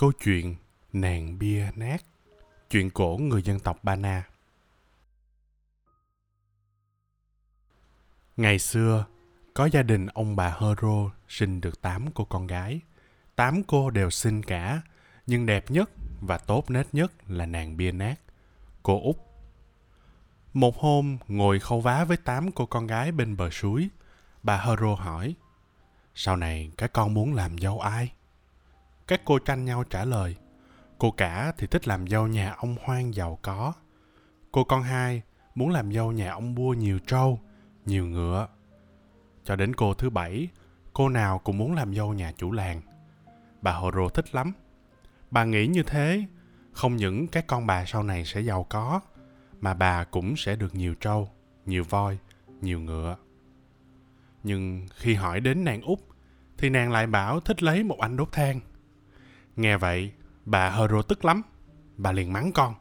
Câu chuyện Nàng bia nát Chuyện cổ người dân tộc Ba Na Ngày xưa, có gia đình ông bà Hero sinh được 8 cô con gái. 8 cô đều xinh cả, nhưng đẹp nhất và tốt nết nhất là nàng bia nát, cô Út. Một hôm, ngồi khâu vá với 8 cô con gái bên bờ suối, bà Hero hỏi, sau này các con muốn làm dâu ai? Các cô tranh nhau trả lời. Cô cả thì thích làm dâu nhà ông hoang giàu có. Cô con hai muốn làm dâu nhà ông bua nhiều trâu, nhiều ngựa. Cho đến cô thứ bảy, cô nào cũng muốn làm dâu nhà chủ làng. Bà Horo thích lắm. Bà nghĩ như thế, không những các con bà sau này sẽ giàu có, mà bà cũng sẽ được nhiều trâu, nhiều voi, nhiều ngựa. Nhưng khi hỏi đến nàng út, thì nàng lại bảo thích lấy một anh đốt than. Nghe vậy, bà Hero tức lắm. Bà liền mắng con.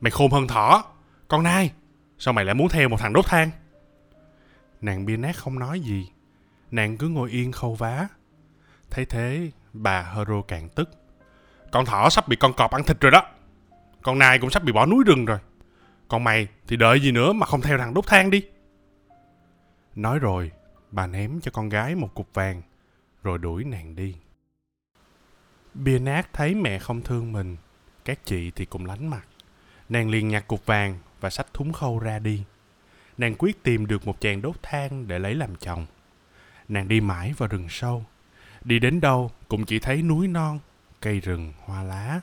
Mày khôn hơn thỏ. Con nai, sao mày lại muốn theo một thằng đốt than? Nàng bia nát không nói gì. Nàng cứ ngồi yên khâu vá. Thấy thế, bà Hero càng tức. Con thỏ sắp bị con cọp ăn thịt rồi đó. Con nai cũng sắp bị bỏ núi rừng rồi. Còn mày thì đợi gì nữa mà không theo thằng đốt than đi. Nói rồi, bà ném cho con gái một cục vàng, rồi đuổi nàng đi. Bia nát thấy mẹ không thương mình, các chị thì cũng lánh mặt. Nàng liền nhặt cục vàng và xách thúng khâu ra đi. Nàng quyết tìm được một chàng đốt than để lấy làm chồng. Nàng đi mãi vào rừng sâu. Đi đến đâu cũng chỉ thấy núi non, cây rừng, hoa lá.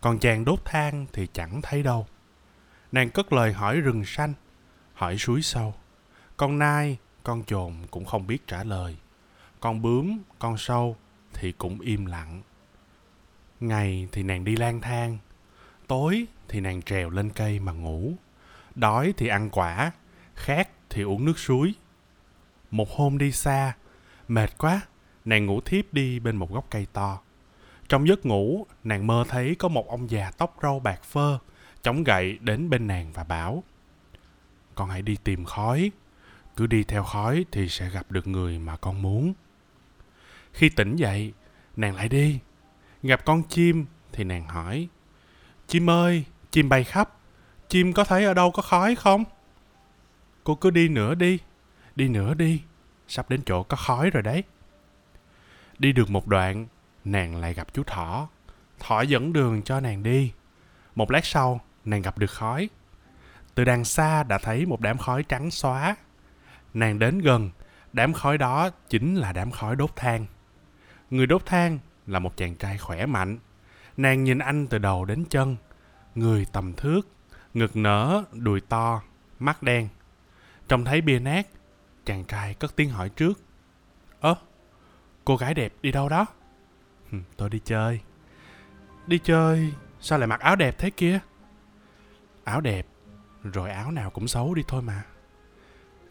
Còn chàng đốt than thì chẳng thấy đâu. Nàng cất lời hỏi rừng xanh, hỏi suối sâu. Con nai, con chồn cũng không biết trả lời. Con bướm, con sâu thì cũng im lặng. Ngày thì nàng đi lang thang, tối thì nàng trèo lên cây mà ngủ. Đói thì ăn quả, khát thì uống nước suối. Một hôm đi xa, mệt quá, nàng ngủ thiếp đi bên một gốc cây to. Trong giấc ngủ, nàng mơ thấy có một ông già tóc râu bạc phơ, chống gậy đến bên nàng và bảo Con hãy đi tìm khói, cứ đi theo khói thì sẽ gặp được người mà con muốn. Khi tỉnh dậy, nàng lại đi. Gặp con chim thì nàng hỏi Chim ơi, chim bay khắp, chim có thấy ở đâu có khói không? Cô cứ đi nữa đi, đi nữa đi, sắp đến chỗ có khói rồi đấy. Đi được một đoạn, nàng lại gặp chú thỏ. Thỏ dẫn đường cho nàng đi. Một lát sau, nàng gặp được khói. Từ đằng xa đã thấy một đám khói trắng xóa. Nàng đến gần, đám khói đó chính là đám khói đốt than. Người đốt than là một chàng trai khỏe mạnh. Nàng nhìn anh từ đầu đến chân. Người tầm thước, ngực nở, đùi to, mắt đen. Trông thấy bia nát, chàng trai cất tiếng hỏi trước. Ơ, cô gái đẹp đi đâu đó? tôi đi chơi. Đi chơi, sao lại mặc áo đẹp thế kia? Áo đẹp, rồi áo nào cũng xấu đi thôi mà.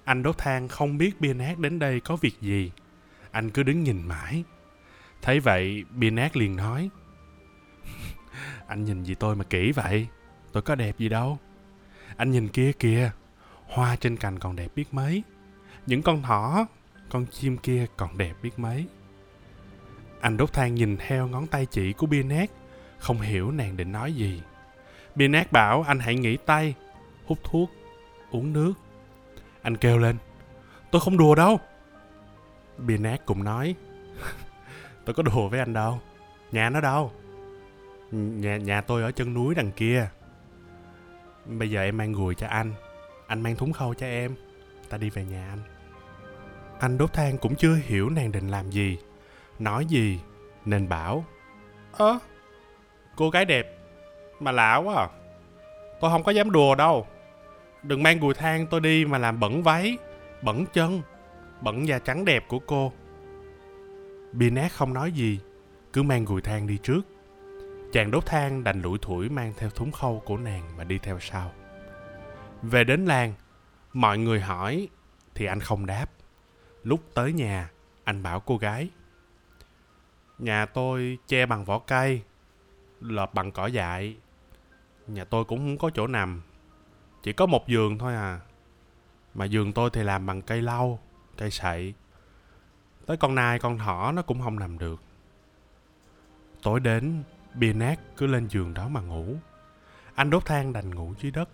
Anh đốt than không biết bia nát đến đây có việc gì. Anh cứ đứng nhìn mãi. Thấy vậy, bia nát liền nói. anh nhìn gì tôi mà kỹ vậy? Tôi có đẹp gì đâu. Anh nhìn kia kìa, hoa trên cành còn đẹp biết mấy. Những con thỏ, con chim kia còn đẹp biết mấy. Anh đốt than nhìn theo ngón tay chỉ của bia nát, không hiểu nàng định nói gì. Bia nát bảo anh hãy nghỉ tay, hút thuốc, uống nước. Anh kêu lên, tôi không đùa đâu. Bia nát cũng nói, tôi có đùa với anh đâu. Nhà nó đâu? Nhà, nhà tôi ở chân núi đằng kia. Bây giờ em mang gùi cho anh. Anh mang thúng khâu cho em. Ta đi về nhà anh. Anh đốt than cũng chưa hiểu nàng định làm gì. Nói gì. Nên bảo. Ơ, cô gái đẹp. Mà lạ quá à. Tôi không có dám đùa đâu. Đừng mang gùi than tôi đi mà làm bẩn váy, bẩn chân, bẩn da trắng đẹp của cô. Binet không nói gì, cứ mang gùi than đi trước. Chàng đốt than đành lủi thủi mang theo thúng khâu của nàng mà đi theo sau. Về đến làng, mọi người hỏi thì anh không đáp. Lúc tới nhà, anh bảo cô gái. Nhà tôi che bằng vỏ cây, lợp bằng cỏ dại. Nhà tôi cũng không có chỗ nằm, chỉ có một giường thôi à. Mà giường tôi thì làm bằng cây lau, cây sậy. Tới con nai con thỏ nó cũng không nằm được. Tối đến, Bia nát cứ lên giường đó mà ngủ. Anh đốt than đành ngủ dưới đất.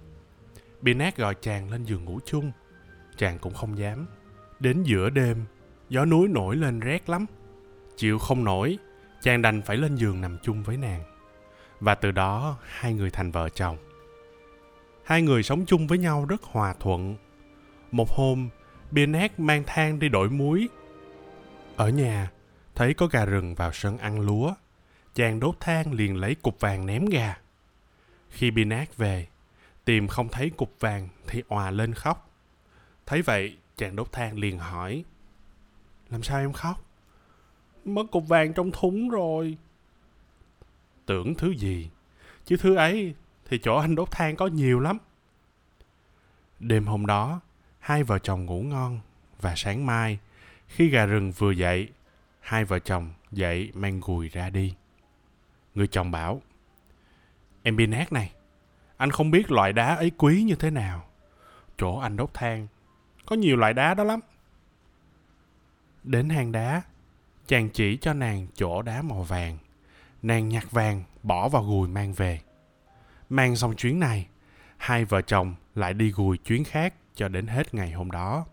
Bia nát gọi chàng lên giường ngủ chung. Chàng cũng không dám. Đến giữa đêm, gió núi nổi lên rét lắm. Chịu không nổi, chàng đành phải lên giường nằm chung với nàng. Và từ đó hai người thành vợ chồng. Hai người sống chung với nhau rất hòa thuận. Một hôm, Bia nát mang than đi đổi muối. Ở nhà, thấy có gà rừng vào sân ăn lúa. Chàng đốt than liền lấy cục vàng ném gà. Khi bị nát về, tìm không thấy cục vàng thì òa lên khóc. Thấy vậy, chàng đốt than liền hỏi. Làm sao em khóc? Mất cục vàng trong thúng rồi. Tưởng thứ gì? Chứ thứ ấy thì chỗ anh đốt than có nhiều lắm. Đêm hôm đó, hai vợ chồng ngủ ngon và sáng mai, khi gà rừng vừa dậy, hai vợ chồng dậy mang gùi ra đi. Người chồng bảo, em bị nát này, anh không biết loại đá ấy quý như thế nào. Chỗ anh đốt than, có nhiều loại đá đó lắm. Đến hang đá, chàng chỉ cho nàng chỗ đá màu vàng. Nàng nhặt vàng, bỏ vào gùi mang về. Mang xong chuyến này, hai vợ chồng lại đi gùi chuyến khác cho đến hết ngày hôm đó.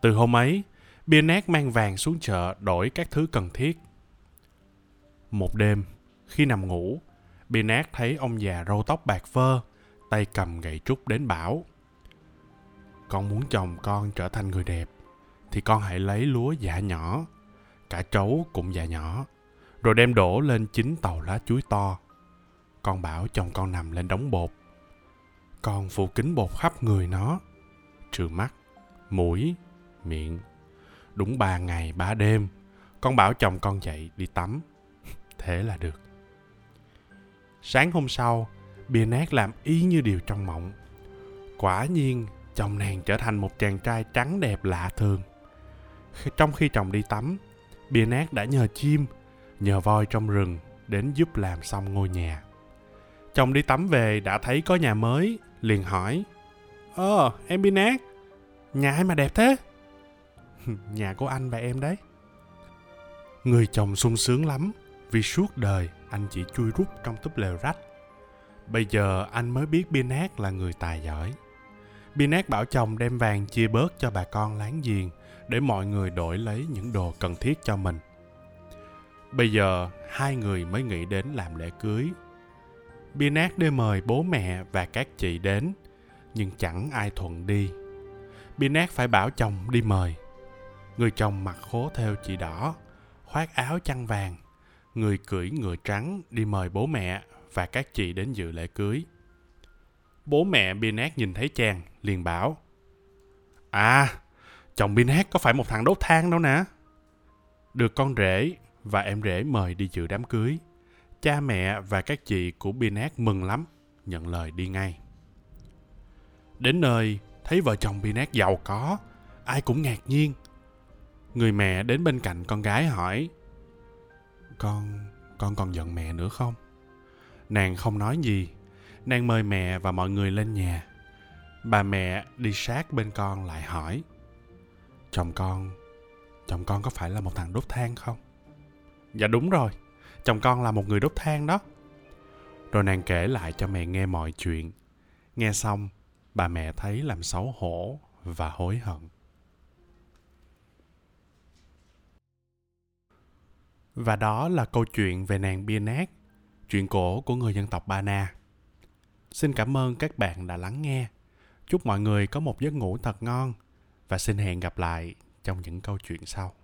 Từ hôm ấy, bia nát mang vàng xuống chợ đổi các thứ cần thiết. Một đêm, khi nằm ngủ, bia nát thấy ông già râu tóc bạc phơ, tay cầm gậy trúc đến bảo. Con muốn chồng con trở thành người đẹp, thì con hãy lấy lúa dạ nhỏ, cả trấu cũng dạ nhỏ, rồi đem đổ lên chín tàu lá chuối to. Con bảo chồng con nằm lên đống bột. Con phủ kính bột khắp người nó, trừ mắt, mũi, miệng. Đúng ba ngày ba đêm, con bảo chồng con dậy đi tắm. Thế là được. Sáng hôm sau, bia nát làm y như điều trong mộng. Quả nhiên, chồng nàng trở thành một chàng trai trắng đẹp lạ thường. Trong khi chồng đi tắm, bia nát đã nhờ chim, nhờ voi trong rừng đến giúp làm xong ngôi nhà. Chồng đi tắm về đã thấy có nhà mới, liền hỏi. Ờ, em Bia nát. Nhà ai mà đẹp thế? nhà của anh và em đấy. Người chồng sung sướng lắm vì suốt đời anh chỉ chui rút trong túp lều rách. Bây giờ anh mới biết Binet là người tài giỏi. Binet bảo chồng đem vàng chia bớt cho bà con láng giềng để mọi người đổi lấy những đồ cần thiết cho mình. Bây giờ hai người mới nghĩ đến làm lễ cưới. Binet đi mời bố mẹ và các chị đến, nhưng chẳng ai thuận đi. Binet phải bảo chồng đi mời. Người chồng mặc khố theo chỉ đỏ, khoác áo chăn vàng, người cưỡi ngựa trắng đi mời bố mẹ và các chị đến dự lễ cưới. Bố mẹ Binet nhìn thấy chàng, liền bảo À, chồng Binet có phải một thằng đốt than đâu nè. Được con rể và em rể mời đi dự đám cưới. Cha mẹ và các chị của Binet mừng lắm, nhận lời đi ngay. Đến nơi, thấy vợ chồng Binet giàu có, ai cũng ngạc nhiên. Người mẹ đến bên cạnh con gái hỏi Con, con còn giận mẹ nữa không? Nàng không nói gì. Nàng mời mẹ và mọi người lên nhà. Bà mẹ đi sát bên con lại hỏi Chồng con, chồng con có phải là một thằng đốt than không? Dạ đúng rồi, chồng con là một người đốt than đó. Rồi nàng kể lại cho mẹ nghe mọi chuyện. Nghe xong, bà mẹ thấy làm xấu hổ và hối hận. Và đó là câu chuyện về nàng bia nát, chuyện cổ của người dân tộc Ba Na. Xin cảm ơn các bạn đã lắng nghe. Chúc mọi người có một giấc ngủ thật ngon và xin hẹn gặp lại trong những câu chuyện sau.